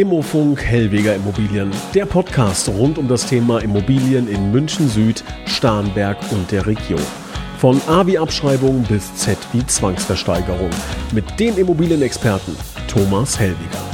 Immofunk Hellweger Immobilien, der Podcast rund um das Thema Immobilien in München Süd, Starnberg und der Region. Von A wie Abschreibung bis Z wie Zwangsversteigerung. Mit dem Immobilienexperten Thomas Hellweger.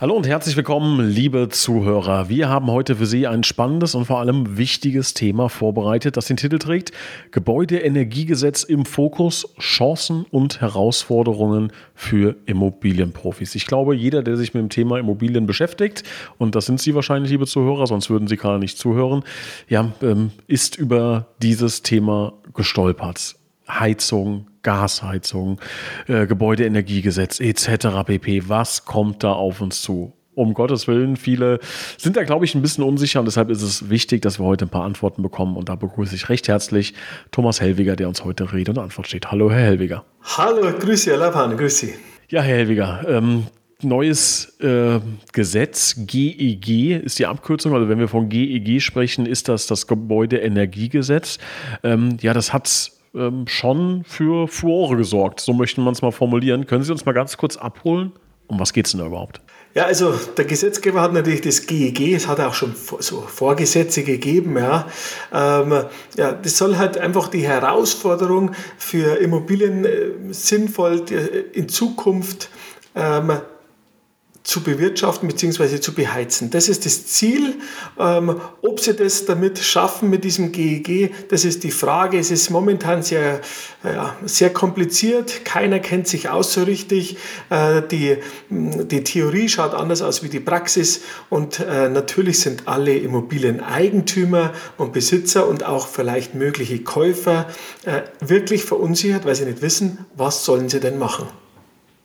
Hallo und herzlich willkommen, liebe Zuhörer. Wir haben heute für Sie ein spannendes und vor allem wichtiges Thema vorbereitet, das den Titel trägt Gebäudeenergiegesetz im Fokus, Chancen und Herausforderungen für Immobilienprofis. Ich glaube, jeder, der sich mit dem Thema Immobilien beschäftigt, und das sind Sie wahrscheinlich, liebe Zuhörer, sonst würden Sie gerade nicht zuhören, ja, ähm, ist über dieses Thema gestolpert. Heizung, Gasheizung, äh, Gebäudeenergiegesetz etc. pp. Was kommt da auf uns zu? Um Gottes Willen, viele sind da, glaube ich, ein bisschen unsicher und deshalb ist es wichtig, dass wir heute ein paar Antworten bekommen. Und da begrüße ich recht herzlich Thomas Hellwiger, der uns heute Rede und Antwort steht. Hallo, Herr Hellwiger. Hallo, grüße, Sie, Herr Lapan, grüß Sie. Ja, Herr Hellwiger, ähm, neues äh, Gesetz, GEG e ist die Abkürzung. Also wenn wir von GEG e sprechen, ist das das Gebäudeenergiegesetz. Ähm, ja, das hat ähm, schon für Furore gesorgt. So möchten wir es mal formulieren. Können Sie uns mal ganz kurz abholen? Um was geht es denn da überhaupt? Ja, also der Gesetzgeber hat natürlich das GEG, es hat auch schon so Vorgesetze gegeben, ja. Ähm, ja. Das soll halt einfach die Herausforderung für Immobilien äh, sinnvoll äh, in Zukunft ähm, zu bewirtschaften bzw. zu beheizen. Das ist das Ziel. Ähm, ob sie das damit schaffen mit diesem GEG, das ist die Frage. Es ist momentan sehr, ja, sehr kompliziert. Keiner kennt sich aus so richtig. Äh, die, die Theorie schaut anders aus wie die Praxis. Und äh, natürlich sind alle Immobilieneigentümer und Besitzer und auch vielleicht mögliche Käufer äh, wirklich verunsichert, weil sie nicht wissen, was sollen sie denn machen.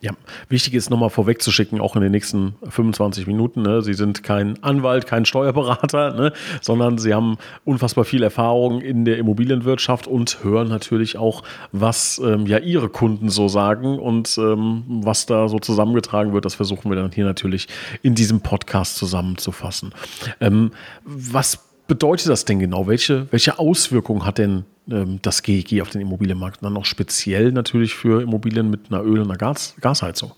Ja, wichtig ist nochmal vorwegzuschicken, auch in den nächsten 25 Minuten. Ne? Sie sind kein Anwalt, kein Steuerberater, ne? sondern Sie haben unfassbar viel Erfahrung in der Immobilienwirtschaft und hören natürlich auch, was ähm, ja Ihre Kunden so sagen und ähm, was da so zusammengetragen wird. Das versuchen wir dann hier natürlich in diesem Podcast zusammenzufassen. Ähm, was bedeutet das denn genau? Welche, welche Auswirkungen hat denn ähm, das GEG auf den Immobilienmarkt? Und dann auch speziell natürlich für Immobilien mit einer Öl- und einer Gas Gasheizung.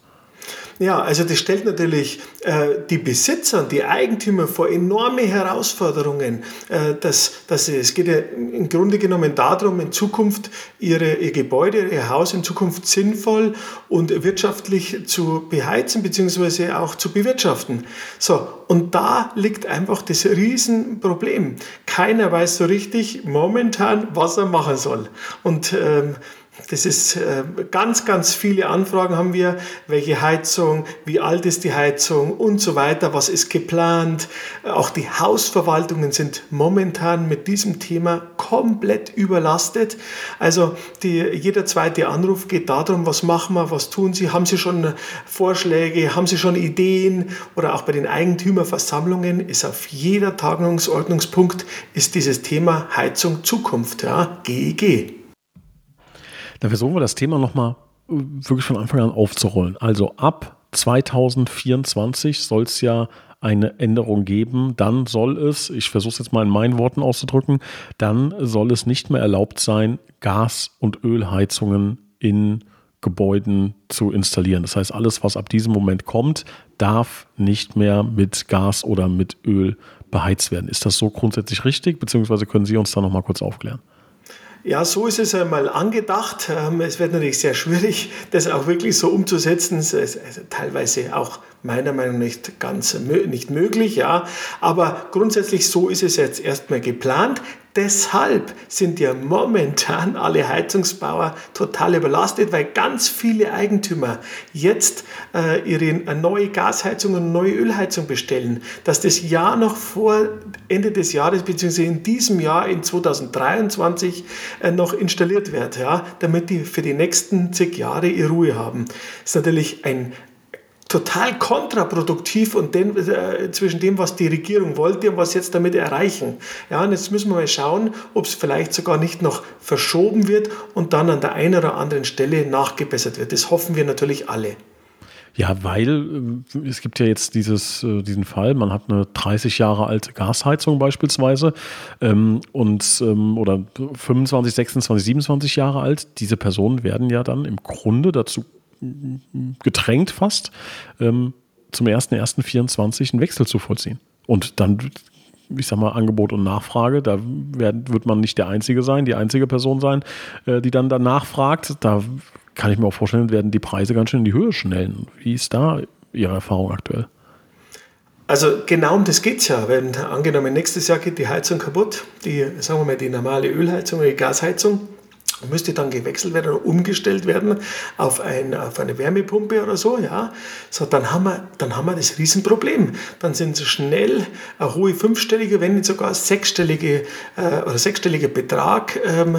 Ja, also das stellt natürlich äh, die Besitzer und die Eigentümer vor enorme Herausforderungen. Äh, dass, dass es geht ja im Grunde genommen darum, in Zukunft ihre, ihr Gebäude, ihr Haus in Zukunft sinnvoll und wirtschaftlich zu beheizen bzw. auch zu bewirtschaften. So, und da liegt einfach das Riesenproblem. Keiner weiß so richtig momentan, was er machen soll. Und ähm, das ist äh, ganz, ganz viele Anfragen haben wir. Welche Heizung, wie alt ist die Heizung und so weiter, was ist geplant. Auch die Hausverwaltungen sind momentan mit diesem Thema komplett überlastet. Also die, jeder zweite Anruf geht darum, was machen wir, was tun Sie, haben Sie schon Vorschläge, haben Sie schon Ideen oder auch bei den Eigentümerversammlungen ist auf jeder Tagungsordnungspunkt ist dieses Thema Heizung Zukunft, ja, GEG. Da versuchen wir das Thema nochmal äh, wirklich von Anfang an aufzurollen. Also ab 2024 soll es ja eine Änderung geben. Dann soll es, ich versuche es jetzt mal in meinen Worten auszudrücken, dann soll es nicht mehr erlaubt sein, Gas- und Ölheizungen in Gebäuden zu installieren. Das heißt, alles, was ab diesem Moment kommt, darf nicht mehr mit Gas oder mit Öl beheizt werden. Ist das so grundsätzlich richtig? Beziehungsweise können Sie uns da nochmal kurz aufklären? Ja, so ist es einmal angedacht. Ähm, es wird natürlich sehr schwierig, das auch wirklich so umzusetzen. Es ist teilweise auch meiner Meinung nach nicht ganz nicht möglich, ja. Aber grundsätzlich so ist es jetzt erstmal geplant. Deshalb sind ja momentan alle Heizungsbauer total überlastet, weil ganz viele Eigentümer jetzt äh, ihre neue Gasheizung und neue Ölheizung bestellen. Dass das Jahr noch vor Ende des Jahres bzw. in diesem Jahr in 2023 äh, noch installiert wird, ja, damit die für die nächsten zig Jahre ihre Ruhe haben. Das ist natürlich ein total kontraproduktiv und den, äh, zwischen dem, was die Regierung wollte und was jetzt damit erreichen. Ja, und jetzt müssen wir mal schauen, ob es vielleicht sogar nicht noch verschoben wird und dann an der einen oder anderen Stelle nachgebessert wird. Das hoffen wir natürlich alle. Ja, weil äh, es gibt ja jetzt dieses, äh, diesen Fall, man hat eine 30 Jahre alte Gasheizung beispielsweise ähm, und ähm, oder 25, 26, 27 Jahre alt. Diese Personen werden ja dann im Grunde dazu gedrängt fast, ähm, zum 1.1.24 einen Wechsel zu vollziehen. Und dann, ich sag mal, Angebot und Nachfrage, da wird, wird man nicht der Einzige sein, die einzige Person sein, äh, die dann danach fragt. Da kann ich mir auch vorstellen, werden die Preise ganz schön in die Höhe schnellen. Wie ist da Ihre Erfahrung aktuell? Also genau um das geht es ja. Wenn angenommen nächstes Jahr geht die Heizung kaputt, die, sagen wir mal, die normale Ölheizung oder die Gasheizung, müsste dann gewechselt werden oder umgestellt werden auf, ein, auf eine Wärmepumpe oder so, ja, so, dann, haben wir, dann haben wir das Riesenproblem. Dann sind so schnell ein hohe fünfstellige, wenn nicht sogar sechsstellige äh, oder sechsstelliger Betrag ähm,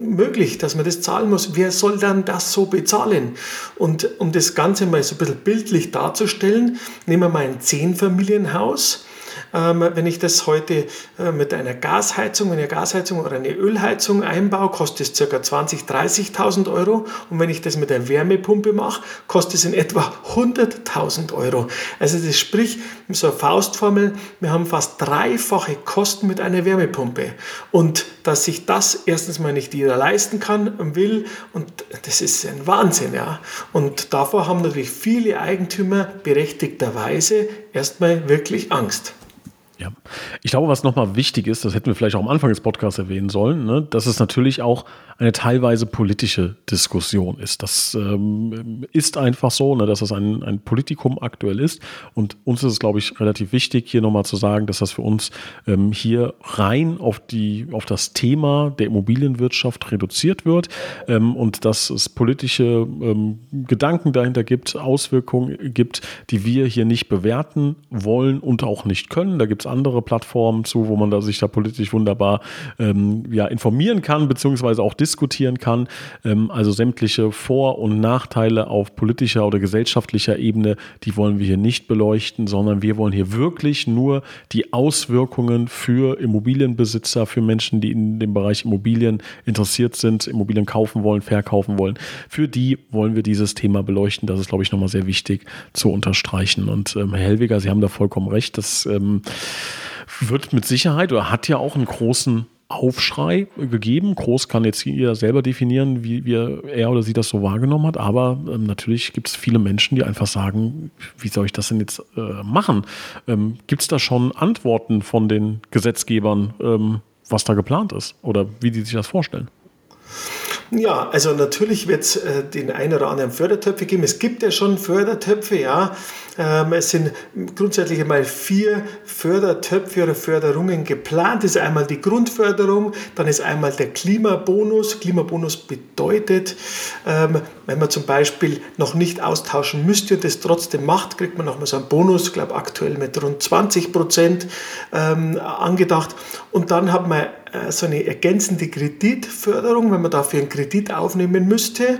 möglich, dass man das zahlen muss. Wer soll dann das so bezahlen? Und um das Ganze mal so ein bisschen bildlich darzustellen, nehmen wir mal ein Zehnfamilienhaus wenn ich das heute äh, mit einer Gasheizung, eine Gasheizung oder eine Ölheizung einbaue, kostet es ca. 20.000, 30.000 Euro. Und wenn ich das mit einer Wärmepumpe mache, kostet es in etwa 100.000 Euro. Also das sprich, so eine Faustformel, wir haben fast dreifache Kosten mit einer Wärmepumpe. Und dass sich das erstens mal nicht jeder leisten kann und will, und das ist ein Wahnsinn. Ja. Und davor haben natürlich viele Eigentümer berechtigterweise erstmal wirklich Angst. Ja, ich glaube, was nochmal wichtig ist, das hätten wir vielleicht auch am Anfang des Podcasts erwähnen sollen, ne, dass es natürlich auch eine teilweise politische Diskussion ist. Das ähm, ist einfach so, ne, dass das ein, ein Politikum aktuell ist. Und uns ist es, glaube ich, relativ wichtig, hier nochmal zu sagen, dass das für uns ähm, hier rein auf, die, auf das Thema der Immobilienwirtschaft reduziert wird ähm, und dass es politische ähm, Gedanken dahinter gibt, Auswirkungen gibt, die wir hier nicht bewerten wollen und auch nicht können. Da gibt es andere Plattformen zu, wo man da sich da politisch wunderbar ähm, ja, informieren kann, beziehungsweise auch diskutieren kann. Ähm, also sämtliche Vor- und Nachteile auf politischer oder gesellschaftlicher Ebene, die wollen wir hier nicht beleuchten, sondern wir wollen hier wirklich nur die Auswirkungen für Immobilienbesitzer, für Menschen, die in dem Bereich Immobilien interessiert sind, Immobilien kaufen wollen, verkaufen wollen. Für die wollen wir dieses Thema beleuchten. Das ist, glaube ich, nochmal sehr wichtig zu unterstreichen. Und ähm, Herr Hellweger, Sie haben da vollkommen recht. Das ähm, wird mit Sicherheit oder hat ja auch einen großen Aufschrei gegeben. Groß kann jetzt jeder selber definieren, wie, wie er oder sie das so wahrgenommen hat. Aber ähm, natürlich gibt es viele Menschen, die einfach sagen, wie soll ich das denn jetzt äh, machen? Ähm, gibt es da schon Antworten von den Gesetzgebern, ähm, was da geplant ist oder wie die sich das vorstellen? Ja, also natürlich wird es äh, den einen oder anderen Fördertöpfe geben. Es gibt ja schon Fördertöpfe, ja. Ähm, es sind grundsätzlich einmal vier Fördertöpfe oder Förderungen geplant. Das ist einmal die Grundförderung, dann ist einmal der Klimabonus. Klimabonus bedeutet, ähm, wenn man zum Beispiel noch nicht austauschen müsste und das trotzdem macht, kriegt man nochmal so einen Bonus, ich glaube aktuell mit rund 20 Prozent ähm, angedacht. Und dann hat man äh, so eine ergänzende Kreditförderung, wenn man dafür einen Kredit aufnehmen müsste.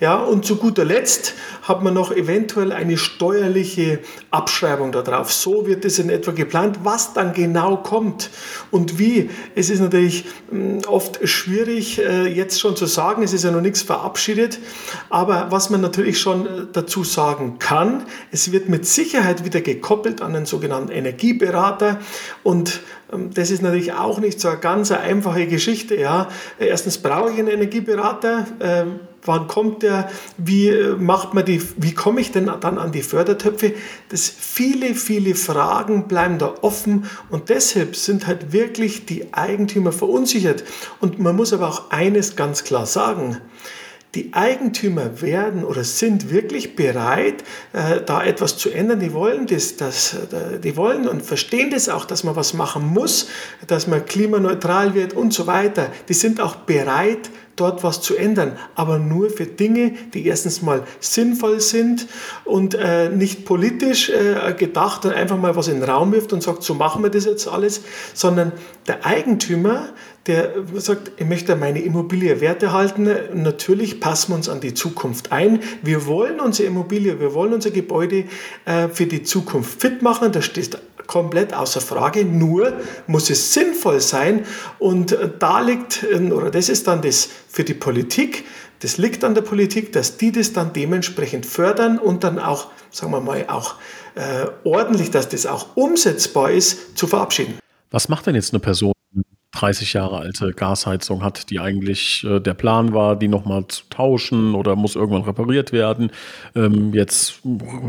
Ja, und zu guter Letzt hat man noch eventuell eine steuerliche Abschreibung darauf. So wird es in etwa geplant. Was dann genau kommt und wie, es ist natürlich hm, oft schwierig äh, jetzt schon zu sagen. Es ist ja noch nichts verabschiedet. Aber was man natürlich schon äh, dazu sagen kann, es wird mit Sicherheit wieder gekoppelt an den sogenannten Energieberater und ähm, das ist natürlich auch nicht so eine ganz einfache Geschichte. Ja. Erstens brauche ich einen Energieberater. Ähm, wann kommt der? Wie äh, macht man die? Wie komme ich denn dann an die Fördertöpfe? Das viele, viele Fragen bleiben da offen und deshalb sind halt wirklich die Eigentümer verunsichert. Und man muss aber auch eines ganz klar sagen die Eigentümer werden oder sind wirklich bereit, äh, da etwas zu ändern. Die wollen das, das, äh, die wollen und verstehen das auch, dass man was machen muss, dass man klimaneutral wird und so weiter. Die sind auch bereit, dort was zu ändern, aber nur für Dinge, die erstens mal sinnvoll sind und äh, nicht politisch äh, gedacht und einfach mal was in den Raum wirft und sagt, so machen wir das jetzt alles, sondern der Eigentümer, der sagt, ich möchte meine Immobilie Werte halten. Natürlich passen wir uns an die Zukunft ein. Wir wollen unsere Immobilie, wir wollen unser Gebäude äh, für die Zukunft fit machen. Das steht komplett außer Frage. Nur muss es sinnvoll sein. Und äh, da liegt, äh, oder das ist dann das für die Politik, das liegt an der Politik, dass die das dann dementsprechend fördern und dann auch, sagen wir mal, auch äh, ordentlich, dass das auch umsetzbar ist, zu verabschieden. Was macht denn jetzt eine Person, 30 Jahre alte Gasheizung hat, die eigentlich äh, der Plan war, die nochmal zu tauschen oder muss irgendwann repariert werden. Ähm, jetzt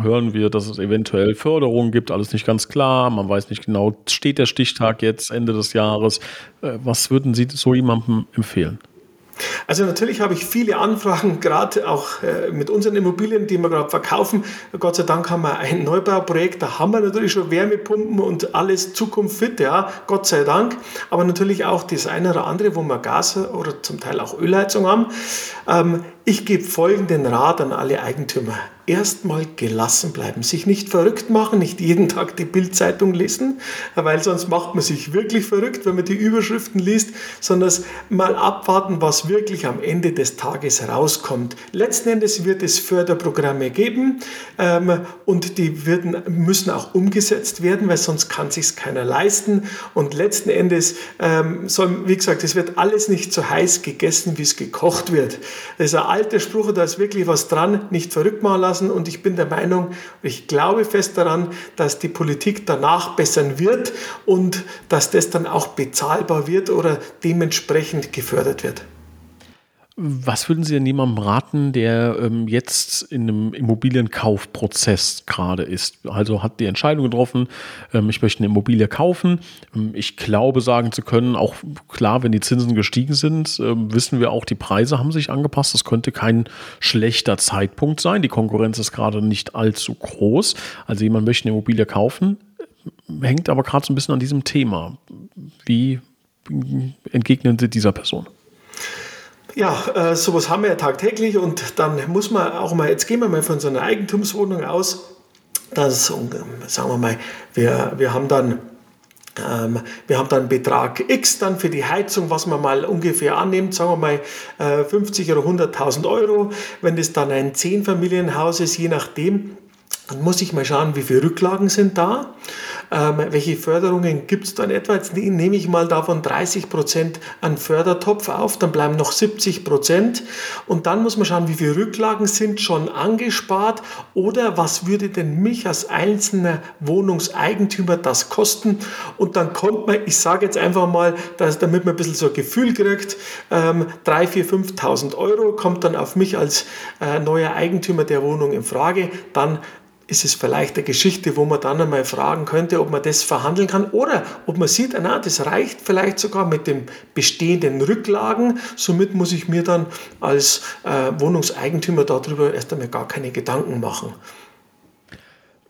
hören wir, dass es eventuell Förderungen gibt, alles nicht ganz klar. Man weiß nicht genau, steht der Stichtag jetzt Ende des Jahres. Äh, was würden Sie so jemandem empfehlen? Also natürlich habe ich viele Anfragen, gerade auch äh, mit unseren Immobilien, die wir gerade verkaufen. Gott sei Dank haben wir ein Neubauprojekt, da haben wir natürlich schon Wärmepumpen und alles zukunftsfit, ja, Gott sei Dank. Aber natürlich auch das eine oder andere, wo wir Gas oder zum Teil auch Ölheizung haben. Ähm, ich gebe folgenden Rat an alle Eigentümer. Erstmal gelassen bleiben, sich nicht verrückt machen, nicht jeden Tag die Bildzeitung lesen, weil sonst macht man sich wirklich verrückt, wenn man die Überschriften liest, sondern mal abwarten, was wirklich am Ende des Tages rauskommt. Letzten Endes wird es Förderprogramme geben ähm, und die werden, müssen auch umgesetzt werden, weil sonst kann sich keiner leisten. Und letzten Endes ähm, soll, wie gesagt, es wird alles nicht so heiß gegessen, wie es gekocht wird. Ein alter Spruch, da ist wirklich was dran, nicht verrückt machen lassen. Und ich bin der Meinung, ich glaube fest daran, dass die Politik danach bessern wird und dass das dann auch bezahlbar wird oder dementsprechend gefördert wird. Was würden Sie denn jemandem raten, der ähm, jetzt in einem Immobilienkaufprozess gerade ist? Also hat die Entscheidung getroffen, ähm, ich möchte eine Immobilie kaufen. Ähm, ich glaube, sagen zu können, auch klar, wenn die Zinsen gestiegen sind, ähm, wissen wir auch, die Preise haben sich angepasst. Das könnte kein schlechter Zeitpunkt sein. Die Konkurrenz ist gerade nicht allzu groß. Also jemand möchte eine Immobilie kaufen, hängt aber gerade so ein bisschen an diesem Thema. Wie entgegnen Sie dieser Person? Ja, äh, sowas haben wir ja tagtäglich und dann muss man auch mal, jetzt gehen wir mal von so einer Eigentumswohnung aus, dass, sagen wir mal, wir, wir haben dann ähm, wir haben dann Betrag X dann für die Heizung, was man mal ungefähr annimmt, sagen wir mal äh, 50 oder 100.000 Euro. Wenn das dann ein Zehnfamilienhaus ist, je nachdem, dann muss ich mal schauen, wie viele Rücklagen sind da, ähm, welche Förderungen gibt es dann etwa. Jetzt ne-, nehme ich mal davon 30 Prozent an Fördertopf auf, dann bleiben noch 70 Prozent. Und dann muss man schauen, wie viele Rücklagen sind schon angespart oder was würde denn mich als einzelner Wohnungseigentümer das kosten. Und dann kommt man, ich sage jetzt einfach mal, dass, damit man ein bisschen so ein Gefühl kriegt, ähm, 3, 4, 5.000 Euro kommt dann auf mich als äh, neuer Eigentümer der Wohnung in Frage. Dann ist es vielleicht eine Geschichte, wo man dann einmal fragen könnte, ob man das verhandeln kann oder ob man sieht, na, das reicht vielleicht sogar mit den bestehenden Rücklagen. Somit muss ich mir dann als äh, Wohnungseigentümer darüber erst einmal gar keine Gedanken machen.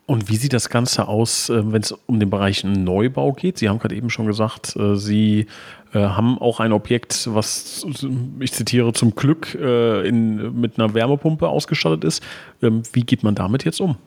Und wie sieht das Ganze aus, äh, wenn es um den Bereich Neubau geht? Sie haben gerade eben schon gesagt, äh, Sie äh, haben auch ein Objekt, was, ich zitiere, zum Glück in, mit einer Wärmepumpe ausgestattet ist. Ähm, wie geht man damit jetzt um?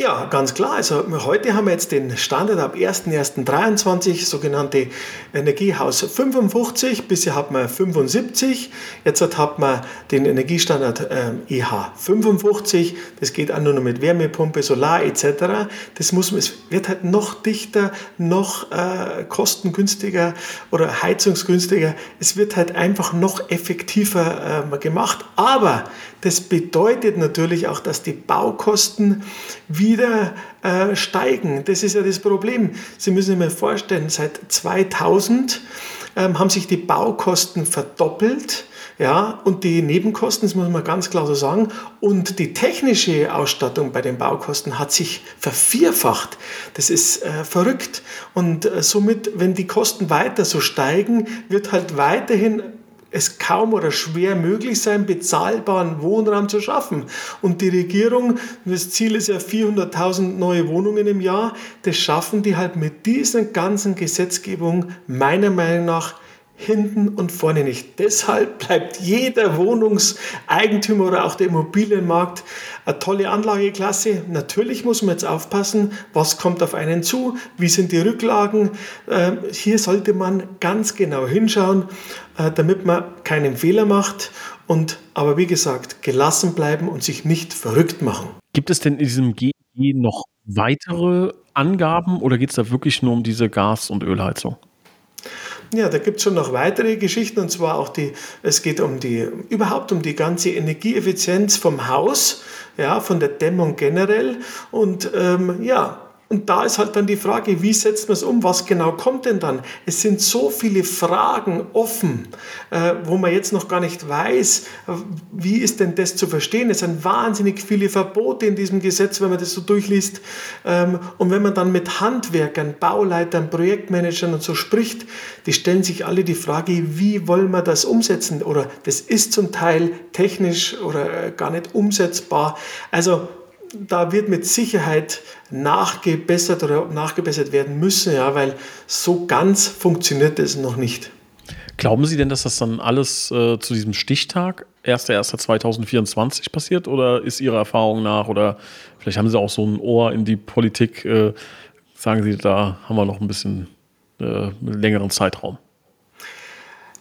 Ja, ganz klar. Also heute haben wir jetzt den Standard ab 1.1.23, sogenannte Energiehaus 55. Bisher hat man 75. Jetzt hat man den Energiestandard EH 55. Das geht auch nur noch mit Wärmepumpe, Solar etc. Das muss, es wird halt noch dichter, noch äh, kostengünstiger oder heizungsgünstiger. Es wird halt einfach noch effektiver äh, gemacht. Aber das bedeutet natürlich auch, dass die Baukosten wieder äh, steigen. Das ist ja das Problem. Sie müssen sich mal vorstellen, seit 2000 ähm, haben sich die Baukosten verdoppelt. Ja, und die Nebenkosten, das muss man ganz klar so sagen, und die technische Ausstattung bei den Baukosten hat sich vervierfacht. Das ist äh, verrückt. Und äh, somit, wenn die Kosten weiter so steigen, wird halt weiterhin es kaum oder schwer möglich sein, bezahlbaren Wohnraum zu schaffen. Und die Regierung, das Ziel ist ja 400.000 neue Wohnungen im Jahr, das schaffen die halt mit dieser ganzen Gesetzgebung meiner Meinung nach hinten und vorne nicht. Deshalb bleibt jeder Wohnungseigentümer oder auch der Immobilienmarkt eine tolle Anlageklasse. Natürlich muss man jetzt aufpassen, was kommt auf einen zu, wie sind die Rücklagen. Ähm, hier sollte man ganz genau hinschauen, äh, damit man keinen Fehler macht. Und aber wie gesagt, gelassen bleiben und sich nicht verrückt machen. Gibt es denn in diesem GEG noch weitere Angaben oder geht es da wirklich nur um diese Gas- und Ölheizung? Ja, da gibt es schon noch weitere Geschichten und zwar auch die, es geht um die, überhaupt um die ganze Energieeffizienz vom Haus, ja, von der Dämmung generell. Und ähm, ja, Und da ist halt dann die Frage, wie setzt man es um? Was genau kommt denn dann? Es sind so viele Fragen offen, äh, wo man jetzt noch gar nicht weiß, wie ist denn das zu verstehen. Es sind wahnsinnig viele Verbote in diesem Gesetz, wenn man das so durchliest. Ähm, und wenn man dann mit Handwerkern, Bauleitern, Projektmanagern und so spricht, die stellen sich alle die Frage, wie wollen wir das umsetzen? Oder das ist zum Teil technisch oder äh, gar nicht umsetzbar. Also da wird mit Sicherheit nachgebessert oder nachgebessert werden müssen, ja, weil so ganz funktioniert es noch nicht. Glauben Sie denn, dass das dann alles äh, zu diesem Stichtag 1.1.2024 passiert oder ist Ihrer Erfahrung nach oder vielleicht haben Sie auch so ein Ohr in die Politik, äh, sagen Sie, da haben wir noch ein bisschen äh, längeren Zeitraum?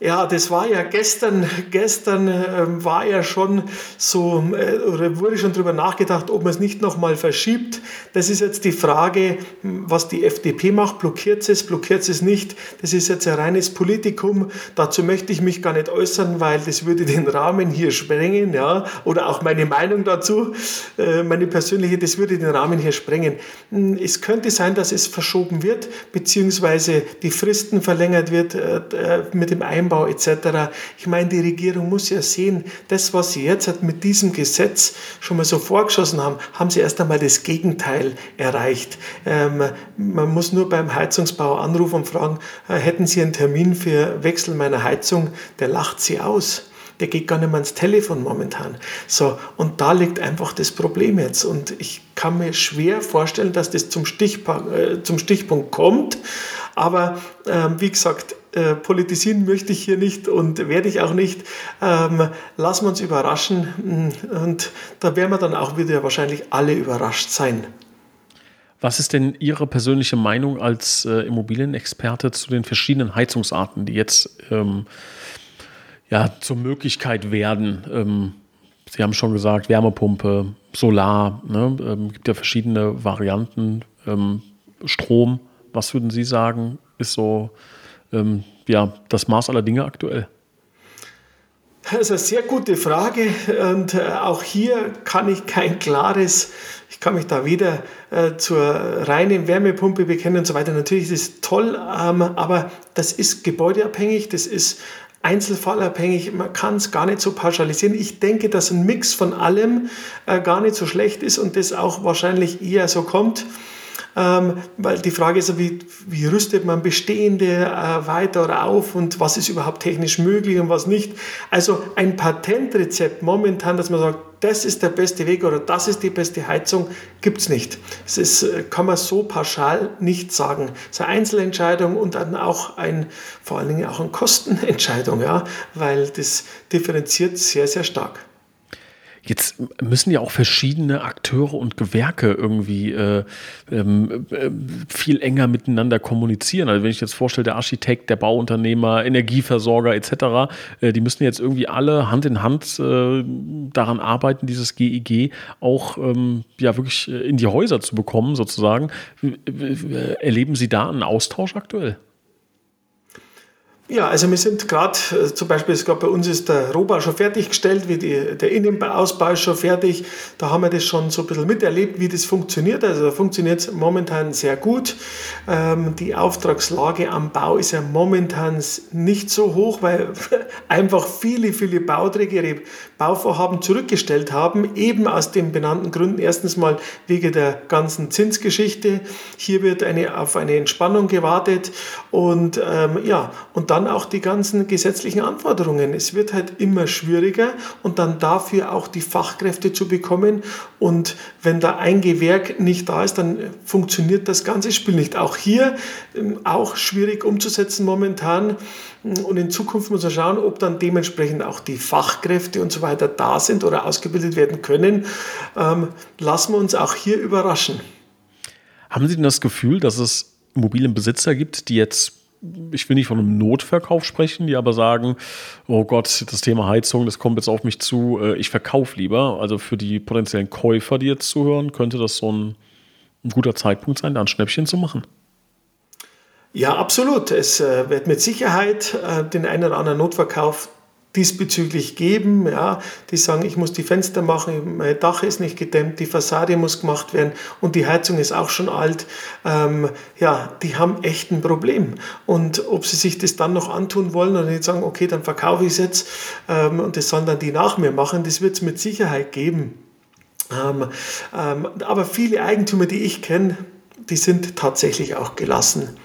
Ja, das war ja gestern, gestern äh, war ja schon so, äh, oder wurde schon darüber nachgedacht, ob man es nicht nochmal verschiebt. Das ist jetzt die Frage, was die FDP macht. Blockiert sie es, blockiert sie es nicht? Das ist jetzt ein reines Politikum. Dazu möchte ich mich gar nicht äußern, weil das würde den Rahmen hier sprengen, ja, oder auch meine Meinung dazu, äh, meine persönliche, das würde den Rahmen hier sprengen. Hm, es könnte sein, dass es verschoben wird, beziehungsweise die Fristen verlängert wird äh, äh mit dem Einbau Weinbau etc. Ich meine, die Regierung muss ja sehen, das, was sie jetzt mit diesem Gesetz schon mal so vorgeschossen haben, haben sie erst einmal das Gegenteil erreicht. Ähm, man muss nur beim Heizungsbauer anrufen und fragen, äh, hätten Sie einen Termin für Wechsel meiner Heizung? Der lacht sie aus der geht gar nicht mehr ans Telefon momentan. So, und da liegt einfach das Problem jetzt. Und ich kann mir schwer vorstellen, dass das zum, Stichpunkt, äh, zum Stichpunkt kommt. Aber äh, wie gesagt, äh, politisieren möchte ich hier nicht und werde ich auch nicht. Ähm, lassen wir uns überraschen mm, und da werden wir dann auch wieder wahrscheinlich alle überrascht sein. Was ist denn Ihre persönliche Meinung als äh, Immobilienexperte zu den verschiedenen Heizungsarten, die jetzt ähm, ja, zur Möglichkeit werden? Ähm, Sie haben schon gesagt, Wärmepumpe, Solar, ne? ähm, gibt ja verschiedene Varianten, ähm, Strom. Was würden Sie sagen, ist so ähm, ja, das Maß aller Dinge aktuell? Das ist eine sehr gute Frage und äh, auch hier kann ich kein klares, ich kann mich da weder äh, zur reinen Wärmepumpe bekennen und so weiter. Natürlich ist es toll, ähm, aber das ist gebäudeabhängig, das ist einzelfallabhängig, man kann es gar nicht so pauschalisieren. Ich denke, dass ein Mix von allem äh, gar nicht so schlecht ist und das auch wahrscheinlich eher so kommt. Ähm, weil die Frage ist, wie, wie rüstet man Bestehende äh, weiter auf und was ist überhaupt technisch möglich und was nicht. Also ein Patentrezept momentan, dass man sagt, das ist der beste Weg oder das ist die beste Heizung, gibt es nicht. Das äh, kann man so pauschal nicht sagen. Es ist eine Einzelentscheidung und dann auch ein, vor allen Dingen auch eine Kostenentscheidung, ja, weil das differenziert sehr, sehr stark. Jetzt müssen ja auch verschiedene Akteure und Gewerke irgendwie äh, ähm, äh, viel enger miteinander kommunizieren. Also wenn ich jetzt vorstelle, der Architekt, der Bauunternehmer, Energieversorger etc., äh, die müssen jetzt irgendwie alle Hand in Hand äh, daran arbeiten, dieses GIG auch ähm, ja wirklich in die Häuser zu bekommen, sozusagen. Erleben Sie da einen Austausch aktuell? Ja, also wir sind gerade, äh, zum Beispiel, ich glaube, bei uns ist der Rohbau schon fertiggestellt, wie die, der Innenausbau ist schon fertig. Da haben wir das schon so ein bisschen miterlebt, wie das funktioniert. Also da funktioniert es momentan sehr gut. Ähm, die Auftragslage am Bau ist ja momentan nicht so hoch, weil einfach viele, viele Bauträger ihre Bauvorhaben zurückgestellt haben, eben aus den benannten Gründen. Erstens mal wegen der ganzen Zinsgeschichte. Hier wird eine, auf eine Entspannung gewartet und ähm, ja, und dann dann auch die ganzen gesetzlichen Anforderungen. Es wird halt immer schwieriger und dann dafür auch die Fachkräfte zu bekommen. Und wenn da ein Gewerk nicht da ist, dann funktioniert das ganze Spiel nicht. Auch hier ähm, auch schwierig umzusetzen momentan. Und in Zukunft muss man schauen, ob dann dementsprechend auch die Fachkräfte und so weiter da sind oder ausgebildet werden können. Ähm, lassen wir uns auch hier überraschen. Haben Sie denn das Gefühl, dass es Immobilienbesitzer gibt, die jetzt ich will nicht von einem Notverkauf sprechen, die aber sagen, oh Gott, das Thema Heizung, das kommt jetzt auf mich zu, äh, ich verkaufe lieber. Also für die potenziellen Käufer, die jetzt zuhören, könnte das so ein, ein guter Zeitpunkt sein, da ein Schnäppchen zu machen. Ja, absolut. Es äh, wird mit Sicherheit äh, den einen oder anderen Notverkauf diesbezüglich geben, ja, die sagen, ich muss die Fenster machen, mein Dach ist nicht gedämmt, die Fassade muss gemacht werden und die Heizung ist auch schon alt, ähm, ja, die haben echt ein Problem. Und ob sie sich das dann noch antun wollen oder nicht sagen, okay, dann verkaufe ich es jetzt ähm, und das sollen dann die nach mir machen, das wird es mit Sicherheit geben. Ähm, ähm, aber viele Eigentümer, die ich kenne, die sind tatsächlich auch gelassen.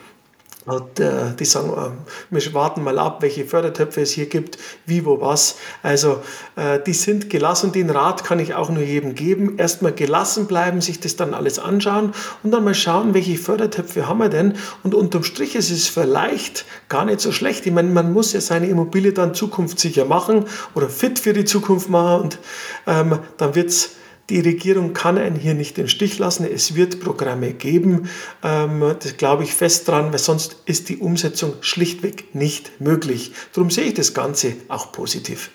Und, äh, die sagen, äh, wir warten mal ab, welche Fördertöpfe es hier gibt, wie, wo, was. Also äh, die sind gelassen. Den Rat kann ich auch nur jedem geben. Erstmal gelassen bleiben, sich das dann alles anschauen und dann mal schauen, welche Fördertöpfe haben wir denn. Und unterm Strich ist es vielleicht gar nicht so schlecht. Ich meine, man muss ja seine Immobilie dann zukunftssicher machen oder fit für die Zukunft machen und ähm, dann wird es die Regierung kann einen hier nicht im Stich lassen. Es wird Programme geben. Ähm, das glaube ich fest dran, weil sonst ist die Umsetzung schlichtweg nicht möglich. Darum sehe ich das Ganze auch positiv.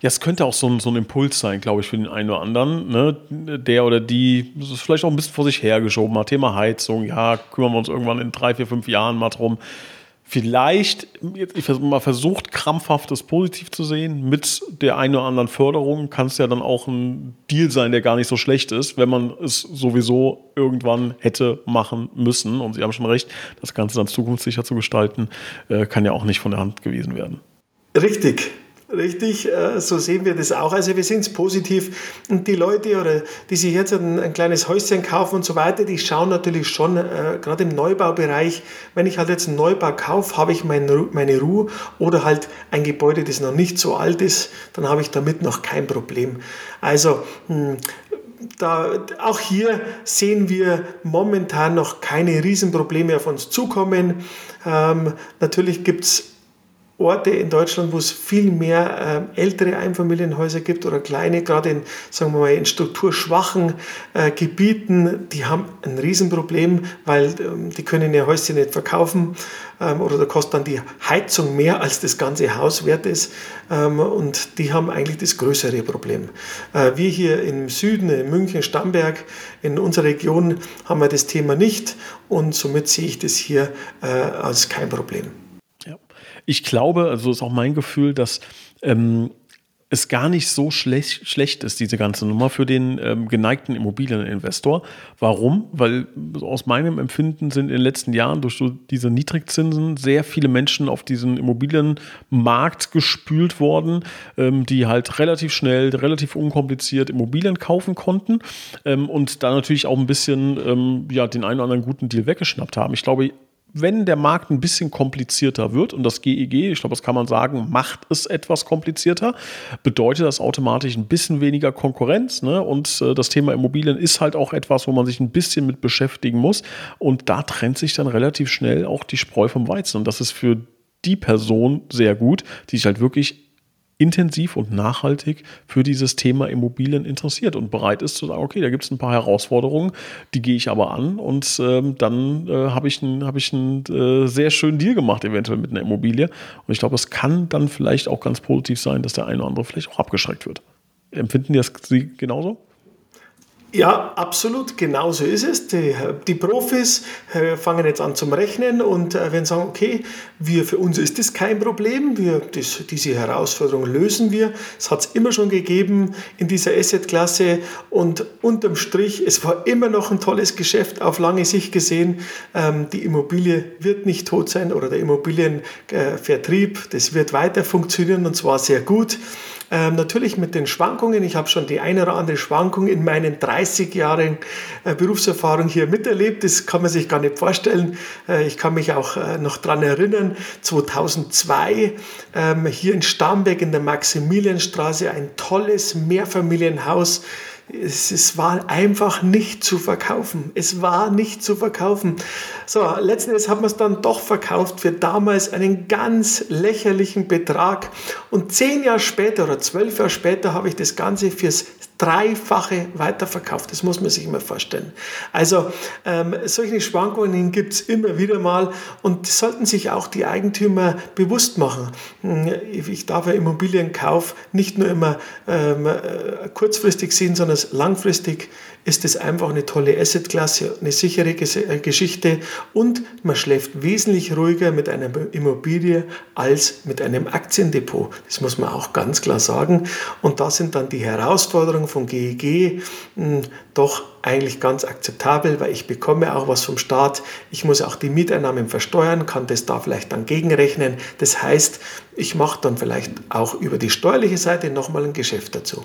Ja, es könnte auch so ein, so ein Impuls sein, glaube ich, für den einen oder anderen, ne? der oder die vielleicht auch ein bisschen vor sich hergeschoben hat. Thema Heizung, ja, kümmern wir uns irgendwann in drei, vier, fünf Jahren mal drum vielleicht ich mal versucht, krampfhaftes positiv zu sehen. Mit der einen oder anderen Förderung kann es ja dann auch ein Deal sein, der gar nicht so schlecht ist, wenn man es sowieso irgendwann hätte machen müssen. Und Sie haben schon recht, das Ganze dann zukunftssicher zu gestalten, äh, kann ja auch nicht von der Hand gewesen werden. Richtig. Richtig, äh, so sehen wir das auch. Also wir sehen es positiv. Und die Leute, oder die sich jetzt ein, ein, kleines Häuschen kaufen und so weiter, die schauen natürlich schon, äh, gerade im Neubaubereich, wenn ich halt jetzt einen Neubau kaufe, habe ich mein, meine Ruhe oder halt ein Gebäude, das noch nicht so alt ist, dann habe ich damit noch kein Problem. Also hm, da, auch hier sehen wir momentan noch keine Riesenprobleme auf uns zukommen. Ähm, natürlich gibt es Orte in Deutschland, wo es viel mehr äh, ältere Einfamilienhäuser gibt oder kleine, gerade in, sagen wir mal, in strukturschwachen äh, Gebieten, die haben ein Riesenproblem, weil ähm, die können ihr Häuschen nicht verkaufen ähm, oder da kostet dann die Heizung mehr, als das ganze Haus wert ist ähm, und die haben eigentlich das größere Problem. Äh, wir hier im Süden, in München, Stamberg, in unserer Region haben wir das Thema nicht und somit sehe ich das hier äh, als kein Problem ich glaube, also ist auch mein Gefühl, dass ähm, es gar nicht so schlecht, schlecht ist, diese ganze Nummer für den ähm, geneigten Immobilieninvestor. Warum? Weil aus meinem Empfinden sind in den letzten Jahren durch so diese Niedrigzinsen sehr viele Menschen auf diesen Immobilienmarkt gespült worden, ähm, die halt relativ schnell, relativ unkompliziert Immobilien kaufen konnten ähm, und da natürlich auch ein bisschen ähm, ja, den einen oder anderen guten Deal weggeschnappt haben. Ich glaube, wenn der Markt ein bisschen komplizierter wird und das GEG, e ich glaube, das kann man sagen, macht es etwas komplizierter, bedeutet das automatisch ein bisschen weniger Konkurrenz. Ne? Und äh, das Thema Immobilien ist halt auch etwas, wo man sich ein bisschen mit beschäftigen muss. Und da trennt sich dann relativ schnell auch die Spreu vom Weizen. Und das ist für die Person sehr gut, die sich halt wirklich intensiv und nachhaltig für dieses Thema Immobilien interessiert und bereit ist zu sagen, okay, da gibt es ein paar Herausforderungen, die gehe ich aber an und ähm, dann äh, habe ich einen hab äh, sehr schönen Deal gemacht, eventuell mit einer Immobilie. Und ich glaube, es kann dann vielleicht auch ganz positiv sein, dass der eine oder andere vielleicht auch abgeschreckt wird. Empfinden die das Sie genauso? Ja, absolut, genau so ist es. Die, die Profis äh, fangen jetzt an zum Rechnen und äh, werden sagen, okay, wir, für uns ist das kein Problem, wir, das, diese Herausforderung lösen wir. Es hat es immer schon gegeben in dieser Asset-Klasse und unterm Strich, es war immer noch ein tolles Geschäft auf lange Sicht gesehen. Ähm, die Immobilie wird nicht tot sein oder der Immobilienvertrieb, äh, das wird weiter funktionieren und zwar sehr gut. Ähm, natürlich mit den Schwankungen. Ich habe schon die eine oder andere Schwankung in meinen 30 Jahren äh, Berufserfahrung hier miterlebt. Das kann man sich gar nicht vorstellen. Äh, ich kann mich auch äh, noch daran erinnern, 2002 ähm, hier in Starnberg in der Maximilianstraße ein tolles Mehrfamilienhaus es, es, war einfach nicht zu verkaufen. Es war nicht zu verkaufen. So, letzten Endes haben wir es dann doch verkauft für damals einen ganz lächerlichen Betrag. Und zehn Jahre später oder zwölf Jahre später habe ich das Ganze fürs dreifache weiterverkauft. Das muss man sich immer vorstellen. Also ähm, solche Schwankungen gibt es immer wieder mal und sollten sich auch die Eigentümer bewusst machen. Hm, ich darf ja Immobilienkauf nicht nur immer ähm, äh, kurzfristig sehen, sondern langfristig ist es einfach eine tolle Assetklasse, eine sichere äh, Geschichte und man schläft wesentlich ruhiger mit einer Immobilie als mit einem Aktiendepot. Das muss man auch ganz klar sagen. Und da sind dann die Herausforderungen von GEG hm, doch eigentlich ganz akzeptabel, weil ich bekomme auch was vom Staat. Ich muss auch die Mieteinnahmen versteuern, kann das da vielleicht dann gegenrechnen. Das heißt, ich mache dann vielleicht auch über die steuerliche Seite nochmal ein Geschäft dazu.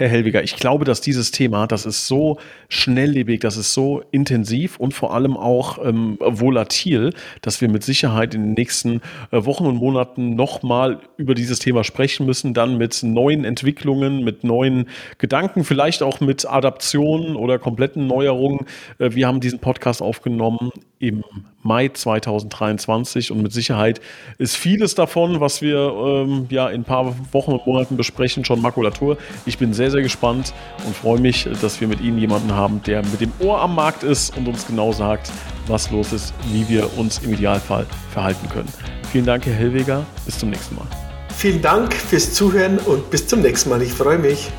Herr Helwiger, ich glaube, dass dieses Thema, das ist so schnelllebig, das ist so intensiv und vor allem auch ähm, volatil, dass wir mit Sicherheit in den nächsten äh, Wochen und Monaten nochmal über dieses Thema sprechen müssen, dann mit neuen Entwicklungen, mit neuen Gedanken, vielleicht auch mit Adaptionen oder kompletten Neuerungen. Äh, wir haben diesen Podcast aufgenommen im Mai 2023 und mit Sicherheit ist vieles davon, was wir ähm, ja in ein paar Wochen und Monaten besprechen, schon Makulatur. Ich bin sehr, sehr gespannt und freue mich, dass wir mit Ihnen jemanden haben, der mit dem Ohr am Markt ist und uns genau sagt, was los ist, wie wir uns im Idealfall verhalten können. Vielen Dank, Herr Hellweger. Bis zum nächsten Mal. Vielen Dank fürs Zuhören und bis zum nächsten Mal. Ich freue mich.